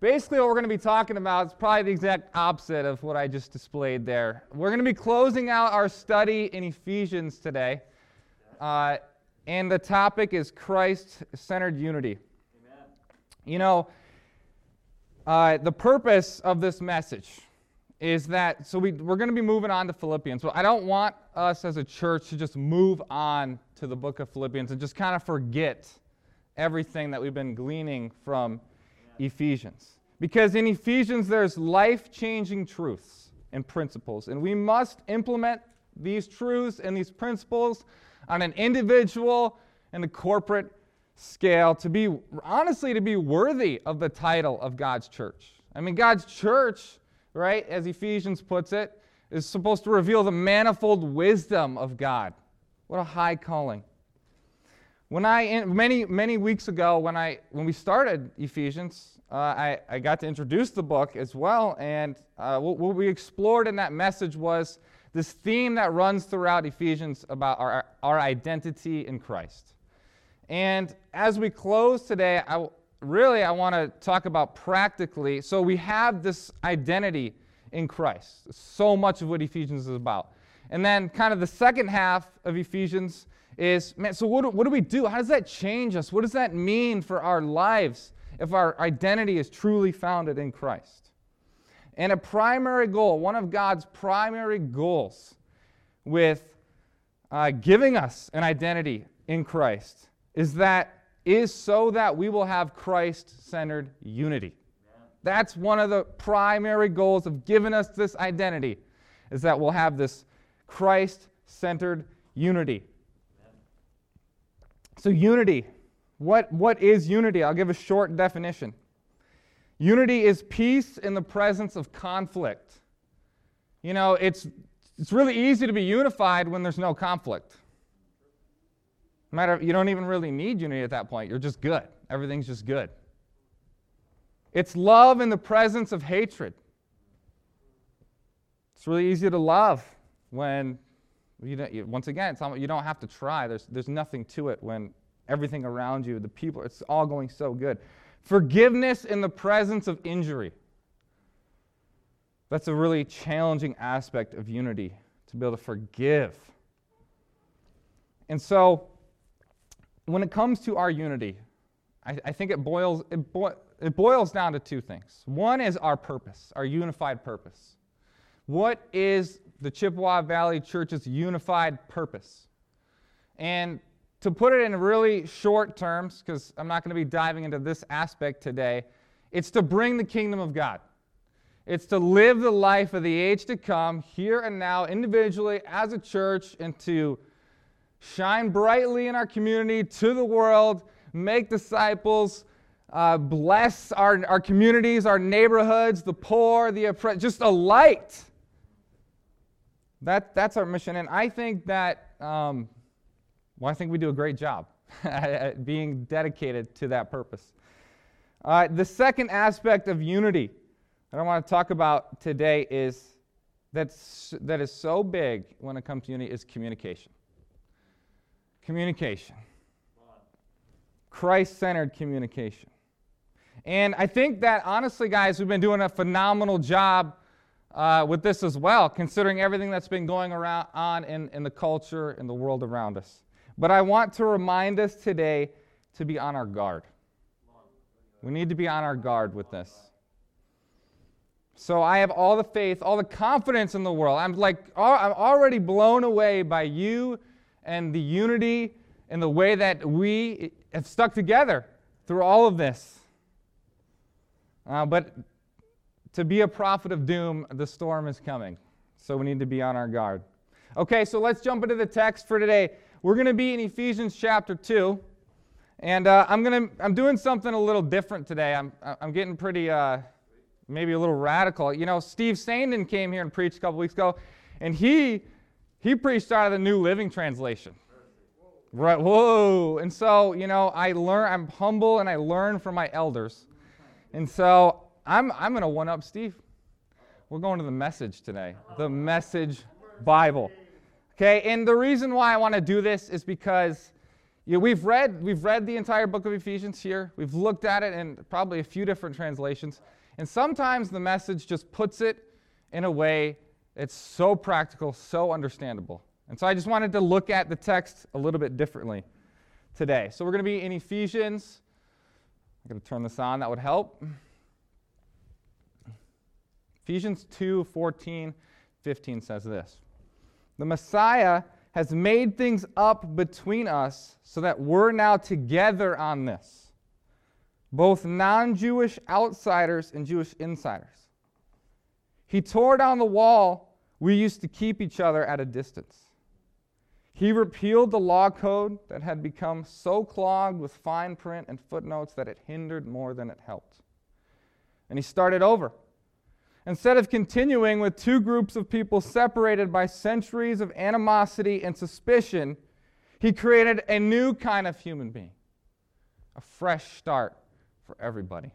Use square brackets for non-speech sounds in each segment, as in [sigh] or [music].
basically, what we're going to be talking about is probably the exact opposite of what I just displayed there. We're going to be closing out our study in Ephesians today, uh, and the topic is Christ centered unity. Amen. You know, uh, the purpose of this message is that, so we, we're going to be moving on to Philippians. So I don't want us as a church to just move on to the book of Philippians and just kind of forget everything that we've been gleaning from Ephesians. Because in Ephesians, there's life changing truths and principles, and we must implement these truths and these principles on an individual and a corporate scale to be, honestly, to be worthy of the title of God's church. I mean, God's church, right, as Ephesians puts it, is supposed to reveal the manifold wisdom of God. What a high calling. When I, many, many weeks ago, when, I, when we started Ephesians, uh, I, I got to introduce the book as well. And uh, what, what, we explored in that message was this theme that runs throughout Ephesians about our, our identity in Christ. And as we close today, I, really I want to talk about practically. So we have this identity in Christ. So much of what Ephesians is about. And then, kind of the second half of Ephesians is man, so what do, what do we do? How does that change us? What does that mean for our lives if our identity is truly founded in Christ? And a primary goal, one of God's primary goals with uh, giving us an identity in Christ is that is so that we will have Christ-centered unity. That's one of the primary goals of giving us this identity is that we'll have this Christ-centered unity. So, unity. What, what is unity? I'll give a short definition. Unity is peace in the presence of conflict. You know, it's, it's really easy to be unified when there's no conflict. matter, you don't even really need unity at that point. You're just good. Everything's just good. It's love in the presence of hatred. It's really easy to love when you don't, once again, you don't have to try. There's, there's nothing to it when everything around you, the people, it's all going so good. Forgiveness in the presence of injury. That's a really challenging aspect of unity, to be able to forgive. And so, when it comes to our unity, I, I think it boils, it, it boils down to two things. One is our purpose, our unified purpose. What is the Chippewa Valley Church's unified purpose? And to put it in really short terms, because I'm not going to be diving into this aspect today, it's to bring the kingdom of God. It's to live the life of the age to come, here and now, individually, as a church, and to shine brightly in our community to the world, make disciples, uh, bless our, our communities, our neighborhoods, the poor, the oppressed, just a light that, that's our mission. And I think that, um, well, I think we do a great job [laughs] at being dedicated to that purpose. Uh, the second aspect of unity that I want to talk about today is that's, that is so big when it comes to unity is communication. Communication. Christ centered communication. And I think that honestly, guys, we've been doing a phenomenal job uh, with this as well, considering everything that's been going around on in, in the culture and the world around us. But I want to remind us today to be on our guard. We need to be on our guard with this. So I have all the faith, all the confidence in the world. I'm like, I'm already blown away by you and the unity and the way that we have stuck together through all of this. Uh, but to be a prophet of doom, the storm is coming. So we need to be on our guard. Okay, so let's jump into the text for today. We're going to be in Ephesians chapter 2. And uh, I'm, gonna, I'm doing something a little different today. I'm, I'm getting pretty, uh, maybe a little radical. You know, Steve Sandin came here and preached a couple weeks ago, and he, he preached out of the New Living Translation. Right, whoa. And so, you know, I learn, I'm humble and I learn from my elders. And so I'm, I'm going to one up Steve. We're going to the message today, the message Bible. Okay, and the reason why I want to do this is because, Yeah, we've read we've read the entire book of Ephesians here. We've looked at it in probably a few different translations, and sometimes the message just puts it in a way that's so practical, so understandable. And so I just wanted to look at the text a little bit differently today. So we're going to be in Ephesians. I'm going to turn this on. That would help. Ephesians 2 14, 15 says this The Messiah has made things up between us so that we're now together on this, both non Jewish outsiders and Jewish insiders. He tore down the wall we used to keep each other at a distance. He repealed the law code that had become so clogged with fine print and footnotes that it hindered more than it helped. And he started over Instead of continuing with two groups of people separated by centuries of animosity and suspicion, he created a new kind of human being, a fresh start for everybody.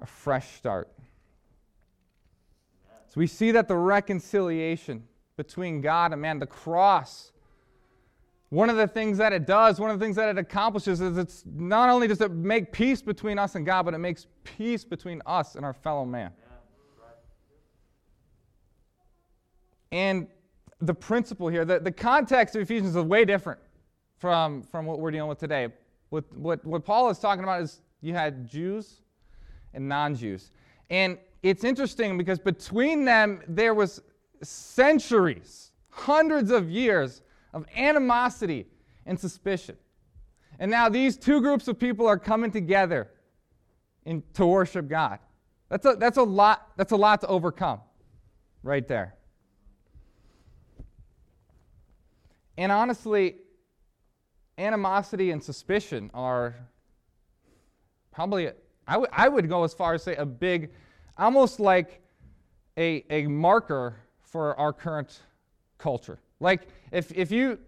A fresh start. So we see that the reconciliation between God and man, the cross, one of the things that it does, one of the things that it accomplishes is it's not only does it make peace between us and God, but it makes peace between us and our fellow man. And the principle here, the, the context of Ephesians is way different from, from what we're dealing with today. What, what, what Paul is talking about is you had Jews and non Jews. And it's interesting because between them, there was centuries, hundreds of years of animosity and suspicion. And now these two groups of people are coming together in, to worship God. That's a, that's, a lot, that's a lot to overcome right there. And honestly, animosity and suspicion are probably, I, w- I would go as far as say a big, almost like a, a marker for our current culture. Like if, if you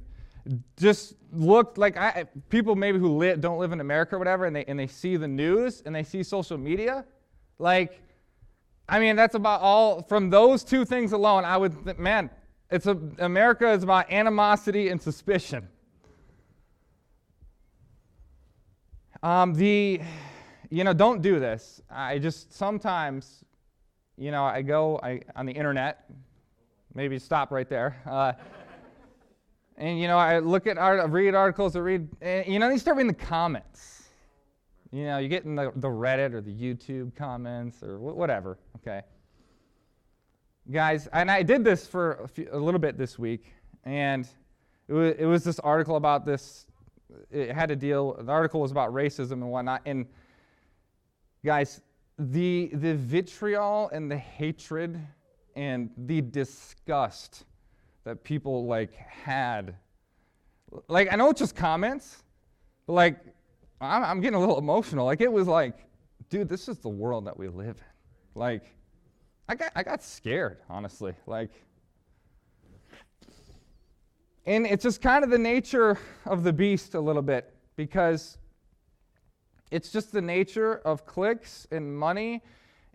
just look like I, people maybe who live, don't live in America or whatever, and they, and they see the news and they see social media, like, I mean, that's about all, from those two things alone, I would, th- man, it's a, America is about animosity and suspicion. Um, the, you know, don't do this. I just sometimes, you know, I go I, on the internet, maybe stop right there. Uh, and you know, I look at art, read articles, I read, and, you know, you start reading the comments. You know, you get in the, the Reddit or the YouTube comments or wh- whatever. Okay, guys, and I did this for a, few, a little bit this week, and it was, it was this article about this. It had to deal. The article was about racism and whatnot, and guys, the the vitriol and the hatred and the disgust that people like had. Like I know it's just comments, but like I'm, I'm getting a little emotional. Like it was like, dude, this is the world that we live in. Like I got I got scared, honestly. Like and it's just kind of the nature of the beast a little bit because it's just the nature of clicks and money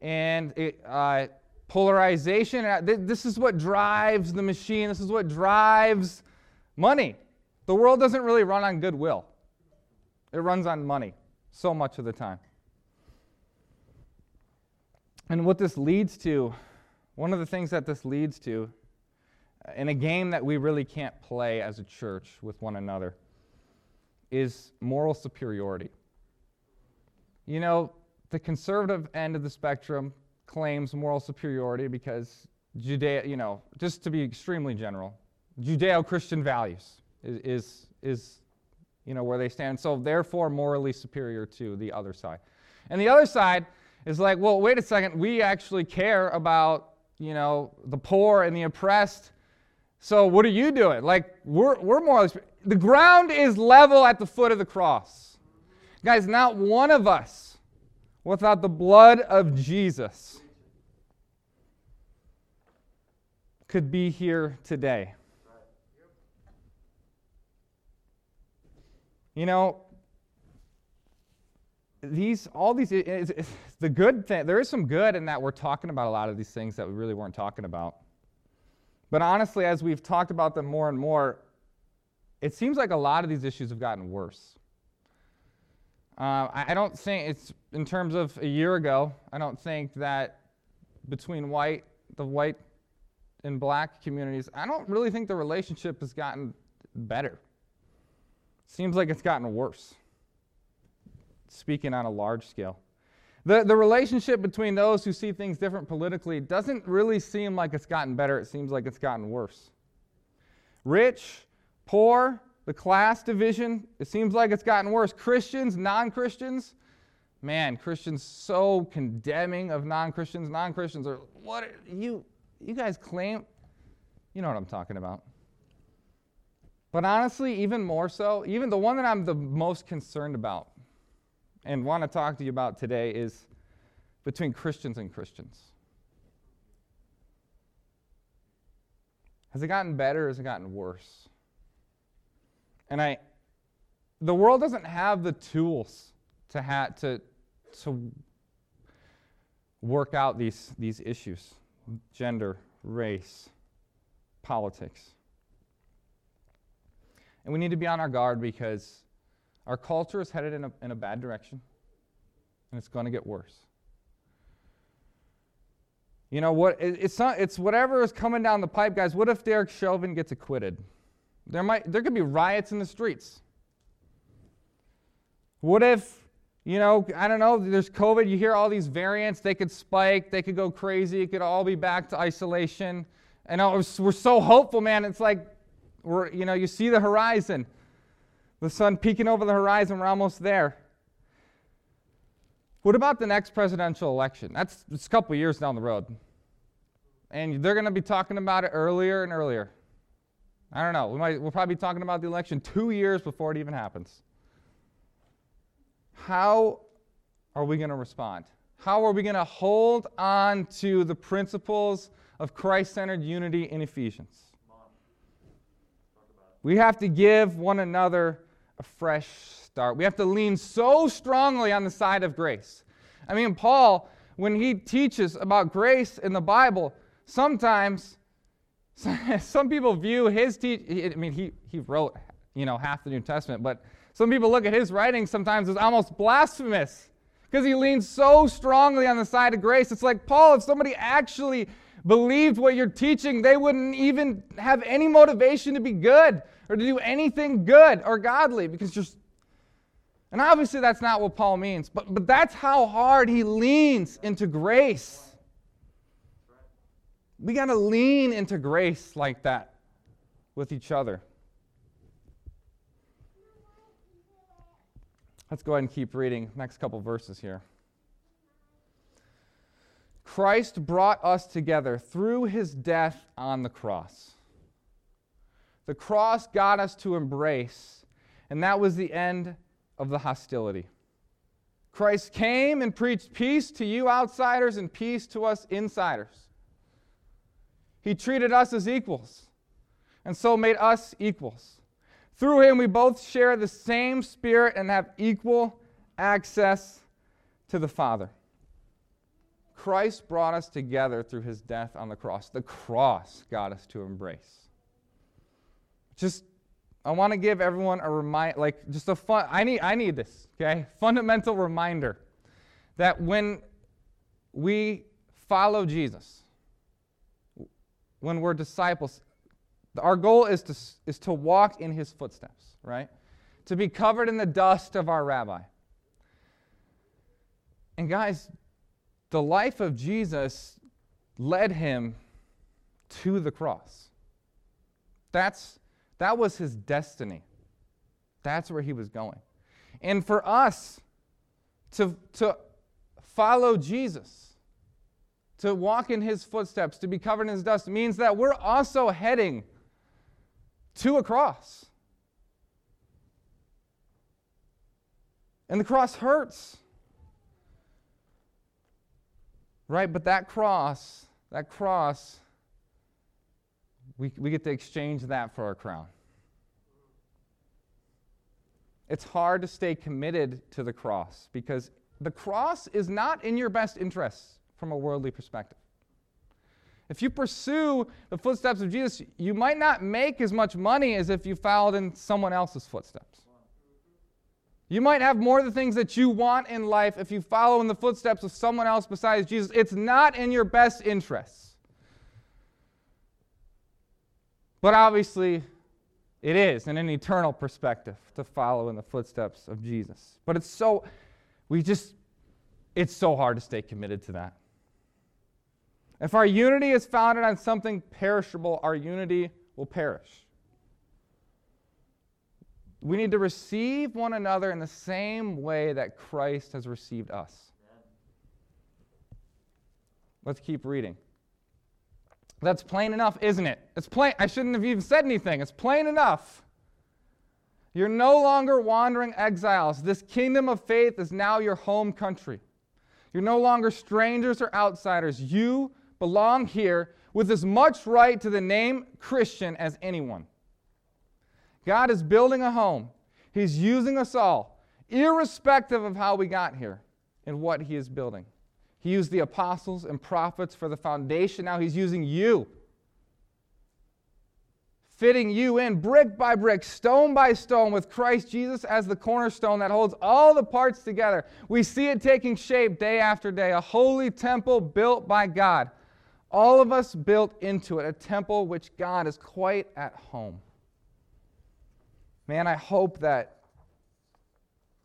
and it, uh, polarization. Uh, this is what drives the machine, this is what drives money. The world doesn't really run on goodwill, it runs on money so much of the time. And what this leads to, one of the things that this leads to, uh, in a game that we really can't play as a church with one another, is moral superiority. You know, the conservative end of the spectrum claims moral superiority because Judea, you know, just to be extremely general, Judeo-Christian values is, is, is, you know, where they stand. So therefore, morally superior to the other side. And the other side is like, well, wait a second, we actually care about, you know, the poor and the oppressed. So what are you doing? Like, we're, we're morally, the ground is level at the foot of the cross. Guys, not one of us without the blood of Jesus could be here today. You know, these all these it's, it's the good thing there is some good in that we're talking about a lot of these things that we really weren't talking about but honestly as we've talked about them more and more it seems like a lot of these issues have gotten worse. Uh, I, I don't think it's in terms of a year ago. I don't think that between white, the white and black communities, I don't really think the relationship has gotten better. Seems like it's gotten worse. Speaking on a large scale. The, the relationship between those who see things different politically doesn't really seem like it's gotten better. It seems like it's gotten worse. Rich, poor, the class division, it seems like it's gotten worse. Christians, non Christians, man, Christians so condemning of non Christians. Non Christians are, what, you, you guys claim, you know what I'm talking about. But honestly, even more so, even the one that I'm the most concerned about and want to talk to you about today is between Christians and Christians. Has it gotten better or has it gotten worse? And I the world doesn't have the tools to ha- to to work out these these issues, gender, race, politics. And we need to be on our guard because our culture is headed in a, in a bad direction, and it's going to get worse. You know what? It, it's not. It's whatever is coming down the pipe, guys. What if Derek Chauvin gets acquitted? There might. There could be riots in the streets. What if, you know, I don't know. There's COVID. You hear all these variants. They could spike. They could go crazy. It could all be back to isolation. And we're so hopeful, man. It's like, we're, you know, you see the horizon the sun peeking over the horizon. We're almost there. What about the next presidential election? That's it's a couple years down the road. And they're going to be talking about it earlier and earlier. I don't know. We might, we'll probably be talking about the election two years before it even happens. How are we going to respond? How are we going to hold on to the principles of Christ centered unity in Ephesians? We have to give one another a fresh start. We have to lean so strongly on the side of grace. I mean, Paul, when he teaches about grace in the Bible, sometimes [laughs] some people view his teach. I mean, he, he wrote, you know, half the New Testament, but some people look at his writing sometimes as almost blasphemous because he leans so strongly on the side of grace. It's like, Paul, if somebody actually believed what you're teaching, they wouldn't even have any motivation to be good or to do anything good or godly because just and obviously that's not what Paul means, but, but that's how hard he leans into grace. We got to lean into grace like that with each other. Let's go ahead and keep reading next couple verses here. Christ brought us together through his death on the cross. The cross got us to embrace, and that was the end of the hostility. Christ came and preached peace to you outsiders and peace to us insiders. He treated us as equals and so made us equals. Through him, we both share the same spirit and have equal access to the Father. Christ brought us together through his death on the cross. The cross got us to embrace. Just I want to give everyone a remind like just a fun I need I need this, okay? Fundamental reminder that when we follow Jesus, when we're disciples, our goal is to, is to walk in his footsteps, right? To be covered in the dust of our rabbi. And guys, the life of Jesus led him to the cross. That's that was his destiny. That's where he was going. And for us to, to follow Jesus, to walk in his footsteps, to be covered in his dust, means that we're also heading to a cross. And the cross hurts. Right? But that cross, that cross we, we get to exchange that for a crown. It's hard to stay committed to the cross because the cross is not in your best interests from a worldly perspective. If you pursue the footsteps of Jesus, you might not make as much money as if you followed in someone else's footsteps. You might have more of the things that you want in life if you follow in the footsteps of someone else besides Jesus. It's not in your best interests. But obviously, it is in an eternal perspective to follow in the footsteps of Jesus. But it's so, we just, it's so hard to stay committed to that. If our unity is founded on something perishable, our unity will perish. We need to receive one another in the same way that Christ has received us. Let's keep reading. That's plain enough, isn't it? It's plain. I shouldn't have even said anything. It's plain enough. You're no longer wandering exiles. This kingdom of faith is now your home country. You're no longer strangers or outsiders. You belong here with as much right to the name Christian as anyone. God is building a home. He's using us all, irrespective of how we got here and what He is building. He used the apostles and prophets for the foundation. Now He's using you, fitting you in brick by brick, stone by stone, with Christ Jesus as the cornerstone that holds all the parts together. We see it taking shape day after day, a holy temple built by God all of us built into it, a temple which God is quite at home. Man, I hope that,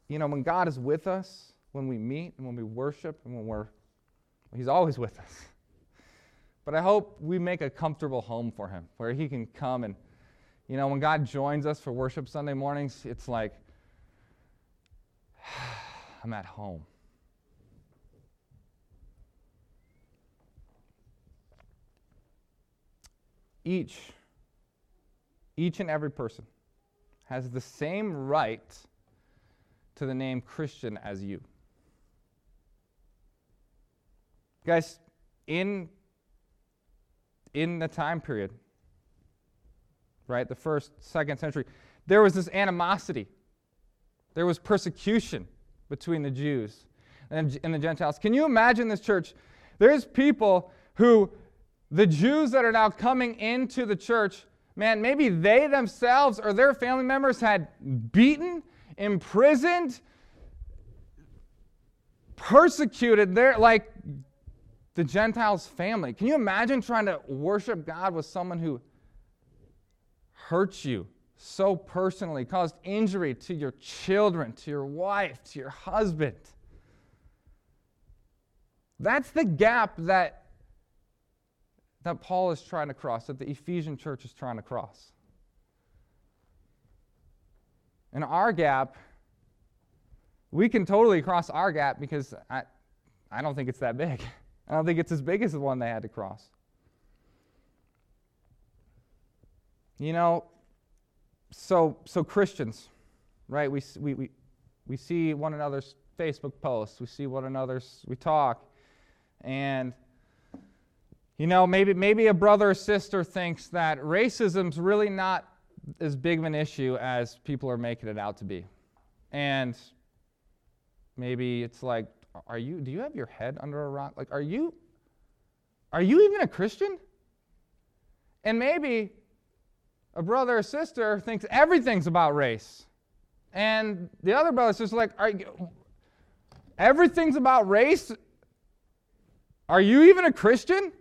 you know, when God is with us, when we meet and when we worship and when we're, He's always with us. [laughs] But I hope we make a comfortable home for Him where He can come and, you know, when God joins us for worship Sunday mornings, it's like, [sighs] I'm at home. Each, each and every person has the same right to the name Christian as you. Guys, in, in the time period, right, the first, second century, there was this animosity. There was persecution between the Jews and, and the Gentiles. Can you imagine this church? There's people who the Jews that are now coming into the church, man, maybe they themselves or their family members had beaten, imprisoned, persecuted their like the Gentiles' family. Can you imagine trying to worship God with someone who hurts you so personally, caused injury to your children, to your wife, to your husband? That's the gap that that Paul is trying to cross, that the Ephesian church is trying to cross. And our gap, we can totally cross our gap because I, I don't think it's that big. I don't think it's as big as the one they had to cross. You know, so so Christians, right? We we we, we see one another's Facebook posts, we see one another's, we talk, and you know, maybe, maybe a brother or sister thinks that racism's really not as big of an issue as people are making it out to be. And maybe it's like, are you, do you have your head under a rock? Like, are you, are you even a Christian? And maybe a brother or sister thinks everything's about race. And the other brother or sister like, are you, everything's about race? Are you even a Christian?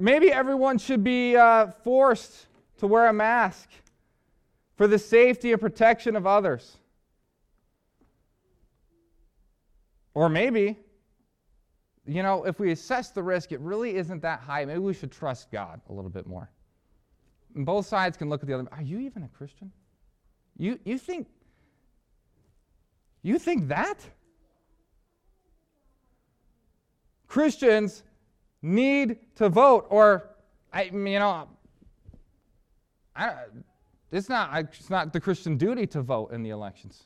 Maybe everyone should be uh, forced to wear a mask for the safety and protection of others. Or maybe, you know, if we assess the risk, it really isn't that high. Maybe we should trust God a little bit more. And both sides can look at the other. Are you even a Christian? You, you think you think that? Christians need to vote, or I, you know, I, it's not it's not the Christian duty to vote in the elections.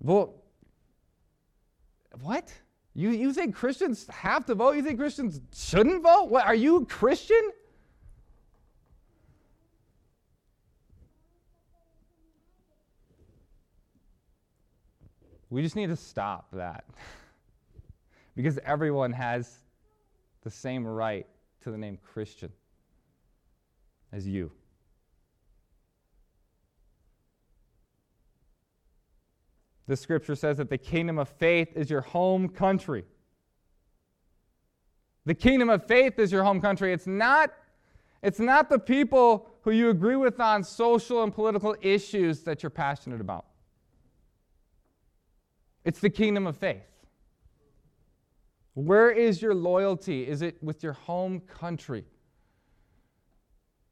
Vote. What? You, you think Christians have to vote? You think Christians shouldn't vote? What, are you Christian? We just need to stop that. [laughs] because everyone has the same right to the name Christian as you. The scripture says that the kingdom of faith is your home country. The kingdom of faith is your home country. It's not, it's not the people who you agree with on social and political issues that you're passionate about. It's the kingdom of faith. Where is your loyalty? Is it with your home country?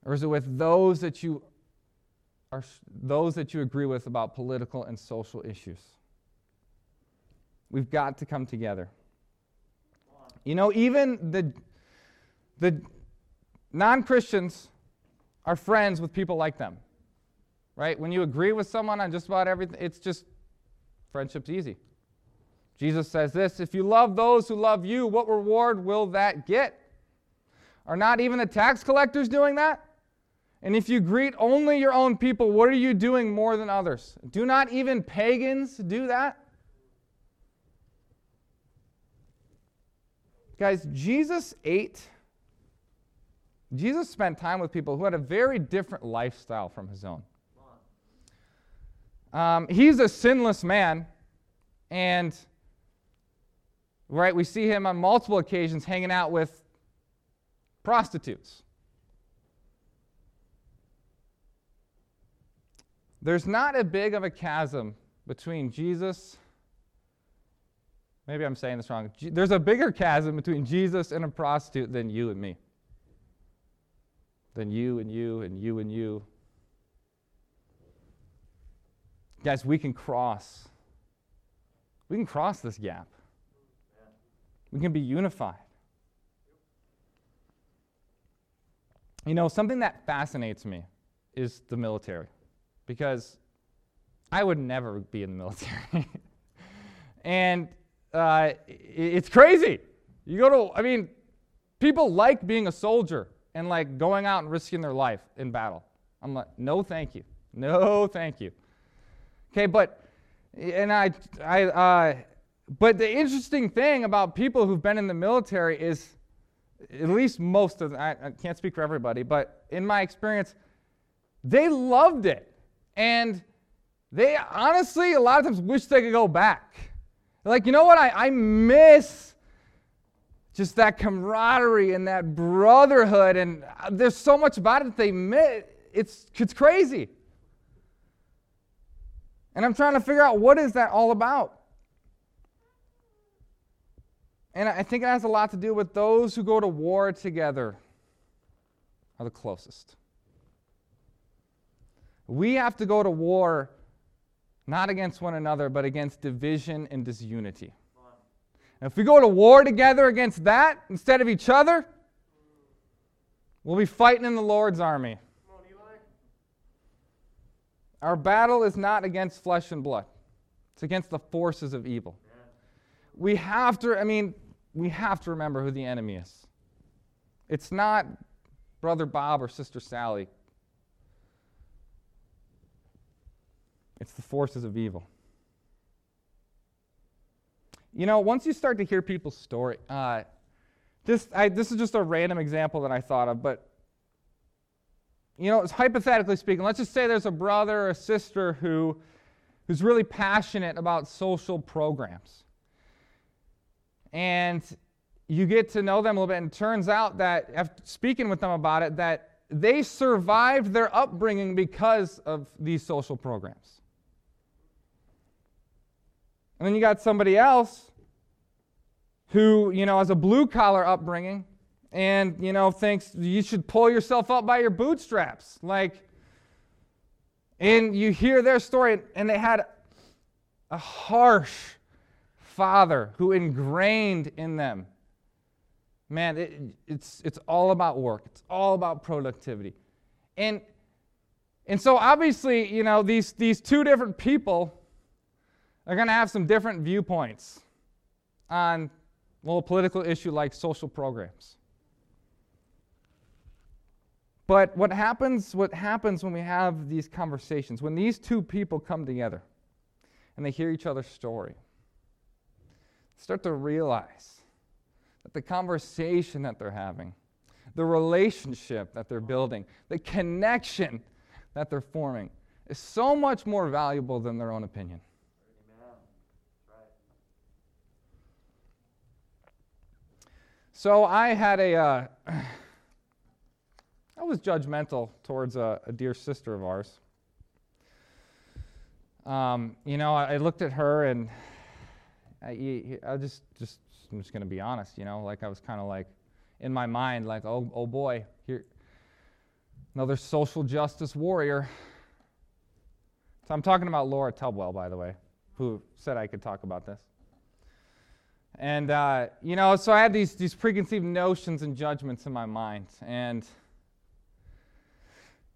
Or is it with those that you are those that you agree with about political and social issues? We've got to come together. You know, even the the non-Christians are friends with people like them. Right? When you agree with someone on just about everything, it's just friendship's easy. Jesus says this If you love those who love you, what reward will that get? Are not even the tax collectors doing that? And if you greet only your own people, what are you doing more than others? Do not even pagans do that? Guys, Jesus ate, Jesus spent time with people who had a very different lifestyle from his own. Um, he's a sinless man, and right, we see him on multiple occasions hanging out with prostitutes. There's not a big of a chasm between Jesus. Maybe I'm saying this wrong. There's a bigger chasm between Jesus and a prostitute than you and me. Than you and you and you and you. Guys, we can cross. We can cross this gap. We can be unified. You know, something that fascinates me is the military because I would never be in the military. [laughs] and uh, it's crazy. You go to, I mean, people like being a soldier and like going out and risking their life in battle. I'm like, no, thank you. No, thank you. Okay, but, and I, I, uh, but the interesting thing about people who've been in the military is, at least most of them, I, I can't speak for everybody, but in my experience, they loved it. And they honestly, a lot of times, wish they could go back. Like, you know what? I, I miss just that camaraderie and that brotherhood. And uh, there's so much about it that they miss. It's, it's crazy. And I'm trying to figure out what is that all about? And I think it has a lot to do with those who go to war together are the closest. We have to go to war not against one another, but against division and disunity. And if we go to war together against that instead of each other, we'll be fighting in the Lord's army. Our battle is not against flesh and blood, it's against the forces of evil. We have to, I mean, we have to remember who the enemy is. It's not Brother Bob or Sister Sally It's the forces of evil. You know, once you start to hear people's story, uh, this, I, this is just a random example that I thought of, but you know, hypothetically speaking, let's just say there's a brother or a sister who, who's really passionate about social programs. And you get to know them a little bit, and it turns out that, after speaking with them about it, that they survived their upbringing because of these social programs. And then you got somebody else who, you know, has a blue collar upbringing and, you know, thinks you should pull yourself up by your bootstraps. Like, and you hear their story, and they had a harsh father who ingrained in them. Man it, it's, it's all about work. It's all about productivity. And and so obviously you know these these two different people they're going to have some different viewpoints on a political issue like social programs. But what happens, what happens when we have these conversations, when these two people come together and they hear each other's story, start to realize that the conversation that they're having, the relationship that they're building, the connection that they're forming is so much more valuable than their own opinion. So I had a, uh, [sighs] I was judgmental towards a, a dear sister of ours. Um, you know, I, I, looked at her and I, just, just, I'm just to be honest, you know, like I was kind of like, in my mind, like, oh, oh boy, here, another social justice warrior. So I'm talking about Laura Tubwell, by the way, who said I could talk about this. And, uh, you know, so I had these, these preconceived notions and judgments in my mind. And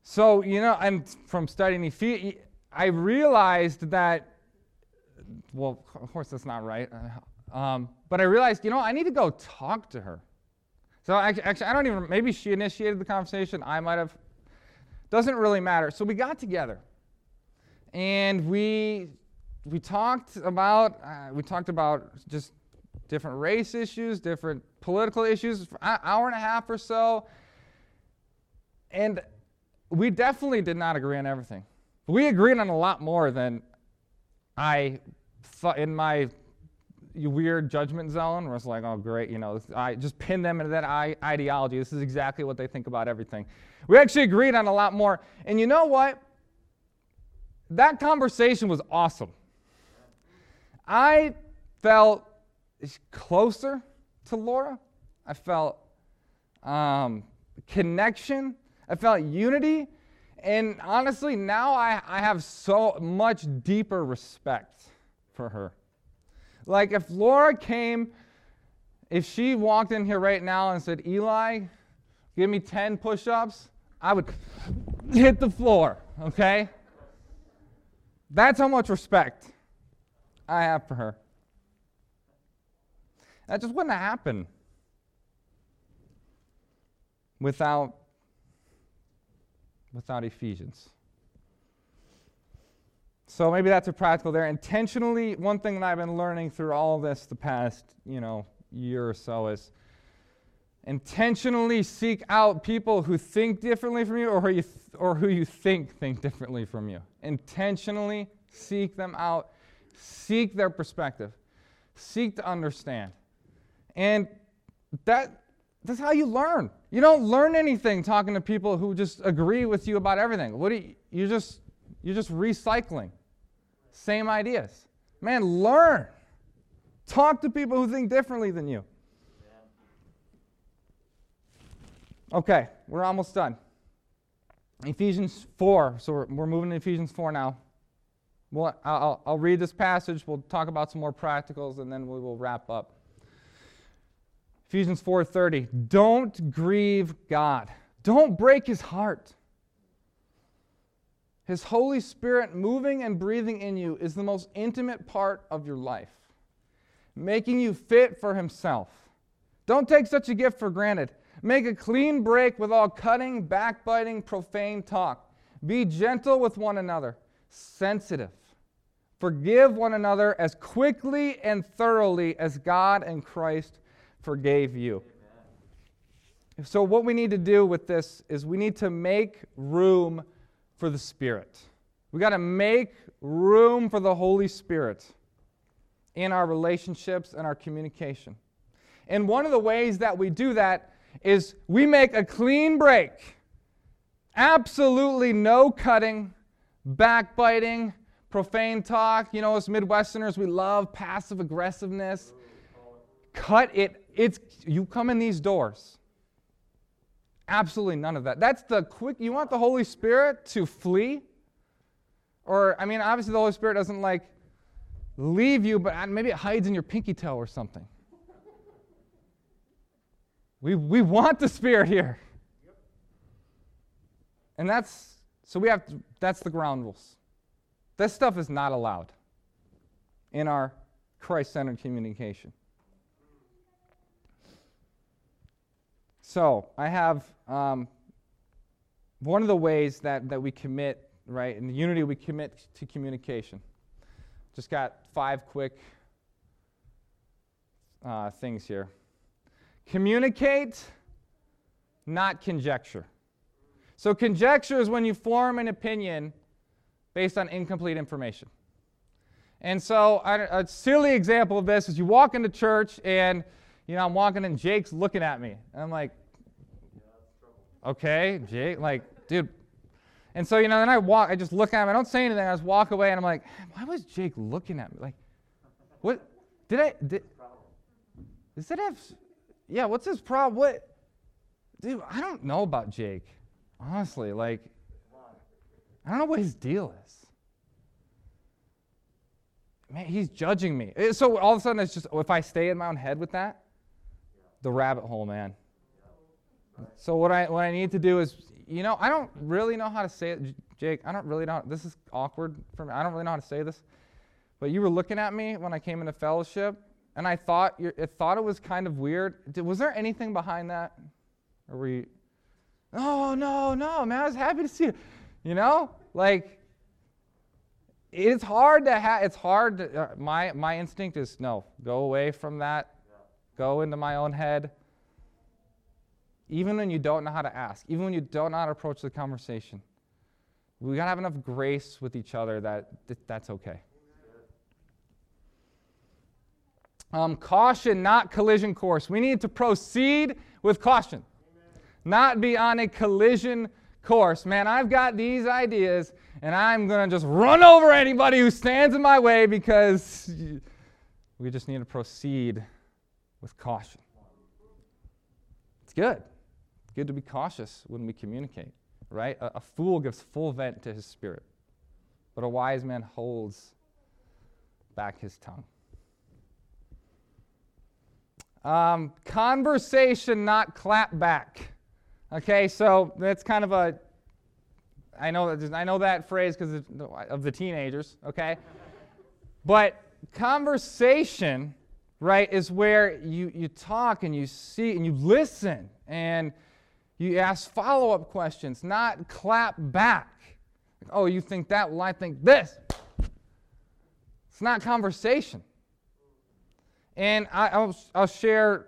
so, you know, and from studying Ephesians, I realized that, well, of course that's not right. Um, but I realized, you know, I need to go talk to her. So actually, actually, I don't even, maybe she initiated the conversation. I might have. Doesn't really matter. So we got together and we, we talked about, uh, we talked about just different race issues, different political issues, for an hour and a half or so. And we definitely did not agree on everything. We agreed on a lot more than I thought in my weird judgment zone it's like, oh, great, you know, I just pin them into that ideology. This is exactly what they think about everything. We actually agreed on a lot more. And you know what? That conversation was awesome. I felt closer to Laura. I felt um, connection. I felt unity. And honestly, now I, I have so much deeper respect for her. Like if Laura came, if she walked in here right now and said, Eli, give me 10 push ups, I would hit the floor, okay? That's how much respect I have for her. That just wouldn't happen without, without Ephesians. So maybe that's a practical there. Intentionally, one thing that I've been learning through all this the past, you know, year or so is intentionally seek out people who think differently from you or who you, th- or who you think think differently from you. Intentionally seek them out, seek their perspective, seek to understand. And that, that's how you learn. You don't learn anything talking to people who just agree with you about everything. What do you, you just, you're just recycling same ideas. Man, learn. Talk to people who think differently than you. Okay, we're almost done. Ephesians 4. So we're, we're moving to Ephesians 4 now. Well, I'll, I'll read this passage. We'll talk about some more practicals, and then we will wrap up. Ephesians 4:30. Don't grieve God. Don't break his heart. His Holy Spirit moving and breathing in you is the most intimate part of your life, making you fit for himself. Don't take such a gift for granted. Make a clean break with all cutting, backbiting, profane talk. Be gentle with one another, sensitive. Forgive one another as quickly and thoroughly as God and Christ forgave you. So, what we need to do with this is we need to make room for the Spirit. We got to make room for the Holy Spirit in our relationships and our communication. And one of the ways that we do that is we make a clean break. Absolutely no cutting, backbiting, profane talk. You know, as Midwesterners, we love passive aggressiveness. Cut it it's you come in these doors. Absolutely none of that. That's the quick you want the Holy Spirit to flee? Or I mean, obviously the Holy Spirit doesn't like leave you, but maybe it hides in your pinky toe or something. We, we want the Spirit here. And that's so we have to, that's the ground rules. This stuff is not allowed in our Christ centered communication. So I have um, one of the ways that, that we commit, right, in the unity we commit to communication. Just got five quick uh, things here. Communicate, not conjecture. So, conjecture is when you form an opinion based on incomplete information. And so, a silly example of this is you walk into church and, you know, I'm walking and Jake's looking at me. And I'm like, okay, Jake, like, dude. And so, you know, then I walk, I just look at him, I don't say anything, I just walk away and I'm like, why was Jake looking at me? Like, what, did I, did, does it have, yeah, what's his problem? What, dude, I don't know about Jake, honestly. Like, I don't know what his deal is. Man, he's judging me. Eh, so all of a sudden, it's just, if I stay in my own head with that, the rabbit hole, man. So what I what I need to do is, you know, I don't really know how to say it, Jake. I don't really know. This is awkward for me. I don't really know how to say this. But you were looking at me when I came into fellowship, and I thought it thought it was kind of weird. Did, was there anything behind that, or were you? Oh no, no, man. I was happy to see you. You know, like it's hard to have. It's hard. To, uh, my my instinct is no. Go away from that. Go into my own head even when you don't know how to ask, even when you don't know how to approach the conversation. We got to have enough grace with each other that th- that's okay. Um, caution, not collision course. We need to proceed with caution, not be on a collision course. Man, I've got these ideas, and I'm to just run over anybody who stands in my way because we just need to proceed with caution. It's good good to be cautious when we communicate, right? A, a fool gives full vent to his spirit, but a wise man holds back his tongue. Um, conversation, not clap back. Okay, so that's kind of a. I know that I know that phrase because of the teenagers. Okay, but conversation, right, is where you you talk and you see and you listen and you ask follow up questions, not clap back. Oh, you think that? Well, I think this. It's not conversation. And I, will I'll share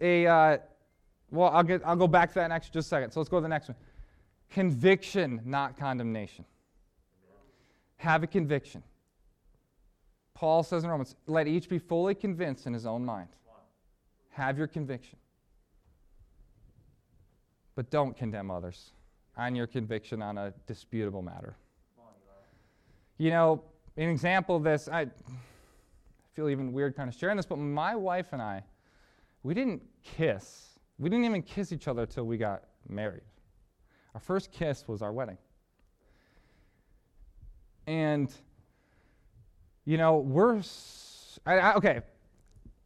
a, uh, well, I'll, get, I'll go back to that next just a second. So let's go to the next one. Conviction, not condemnation. Have a conviction. Paul says in Romans, let each be fully convinced in his own mind. Have your conviction but don't condemn others on your conviction on a disputable matter. You know, an example of this, I feel even weird kind of sharing this, but my wife and I, we didn't kiss. We didn't even kiss each other until we got married. Our first kiss was our wedding. And, you know, we're, I, I, okay,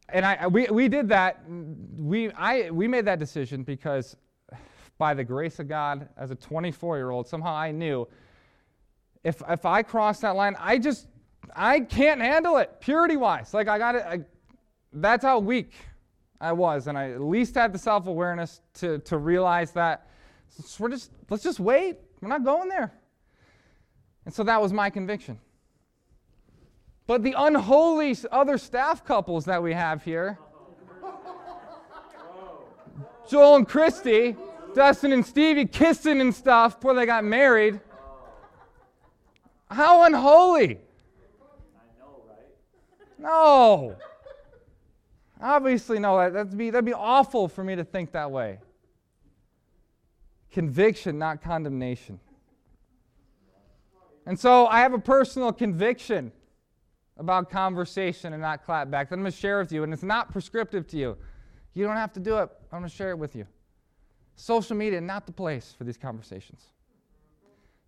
and I, we, we did that. We, I, we made that decision because by the grace of God, as a 24 year old, somehow I knew if, if I cross that line, I just, I can't handle it purity wise. Like, I got it. That's how weak I was. And I at least had the self awareness to, to realize that so we're just, let's just wait. We're not going there. And so that was my conviction. But the unholy other staff couples that we have here, [laughs] Joel and Christy, Dustin and Stevie kissing and stuff before they got married. How unholy. I know, right? No. Obviously, no. That'd be, that'd be awful for me to think that way. Conviction, not condemnation. And so I have a personal conviction about conversation and not clap back that I'm going to share with you. And it's not prescriptive to you. You don't have to do it. I'm going to share it with you. Social media, not the place for these conversations.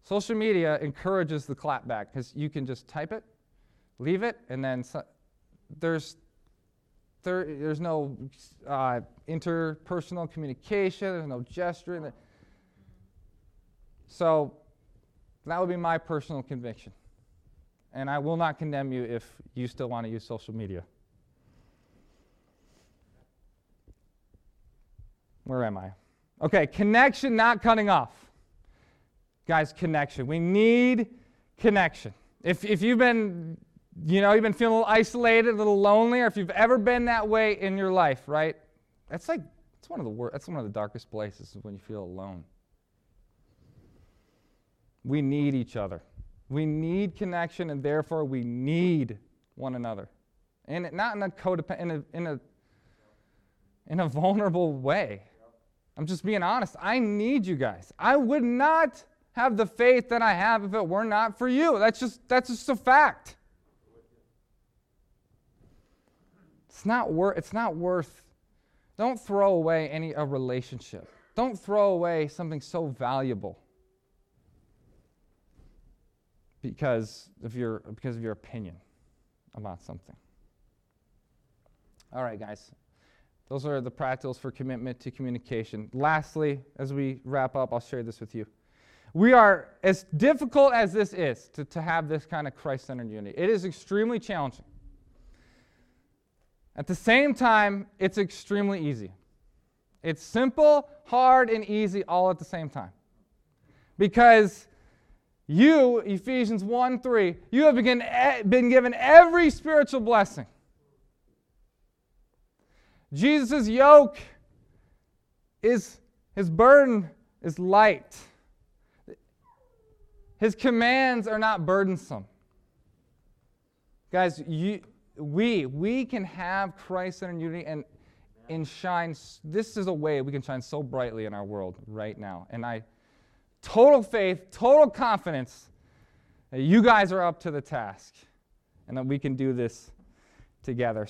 Social media encourages the clapback because you can just type it, leave it, and then so, there's there, there's no uh, interpersonal communication. There's no gesturing. So that would be my personal conviction. And I will not condemn you if you still want to use social media. Where am I? Okay, connection, not cutting off. Guys, connection. We need connection. If, if you've been you know, you've been feeling a little isolated, a little lonely, or if you've ever been that way in your life, right? That's like, it's one of the worst, that's one of the darkest places when you feel alone. We need each other. We need connection, and therefore we need one another. And not in a codependent, in a, in a, in a vulnerable way. I'm just being honest. I need you guys. I would not have the faith that I have if it were not for you. That's just that's just a fact. It's not worth it's not worth don't throw away any a relationship. Don't throw away something so valuable because of your because of your opinion about something. All right, guys. Those are the practicals for commitment to communication. Lastly, as we wrap up, I'll share this with you. We are, as difficult as this is to, to have this kind of Christ centered unity, it is extremely challenging. At the same time, it's extremely easy. It's simple, hard, and easy all at the same time. Because you, Ephesians 1 3, you have been, been given every spiritual blessing. Jesus' yoke is, his burden is light. His commands are not burdensome. Guys, you, we, we can have Christ in unity and, and shine. This is a way we can shine so brightly in our world right now. And I, total faith, total confidence that you guys are up to the task and that we can do this together.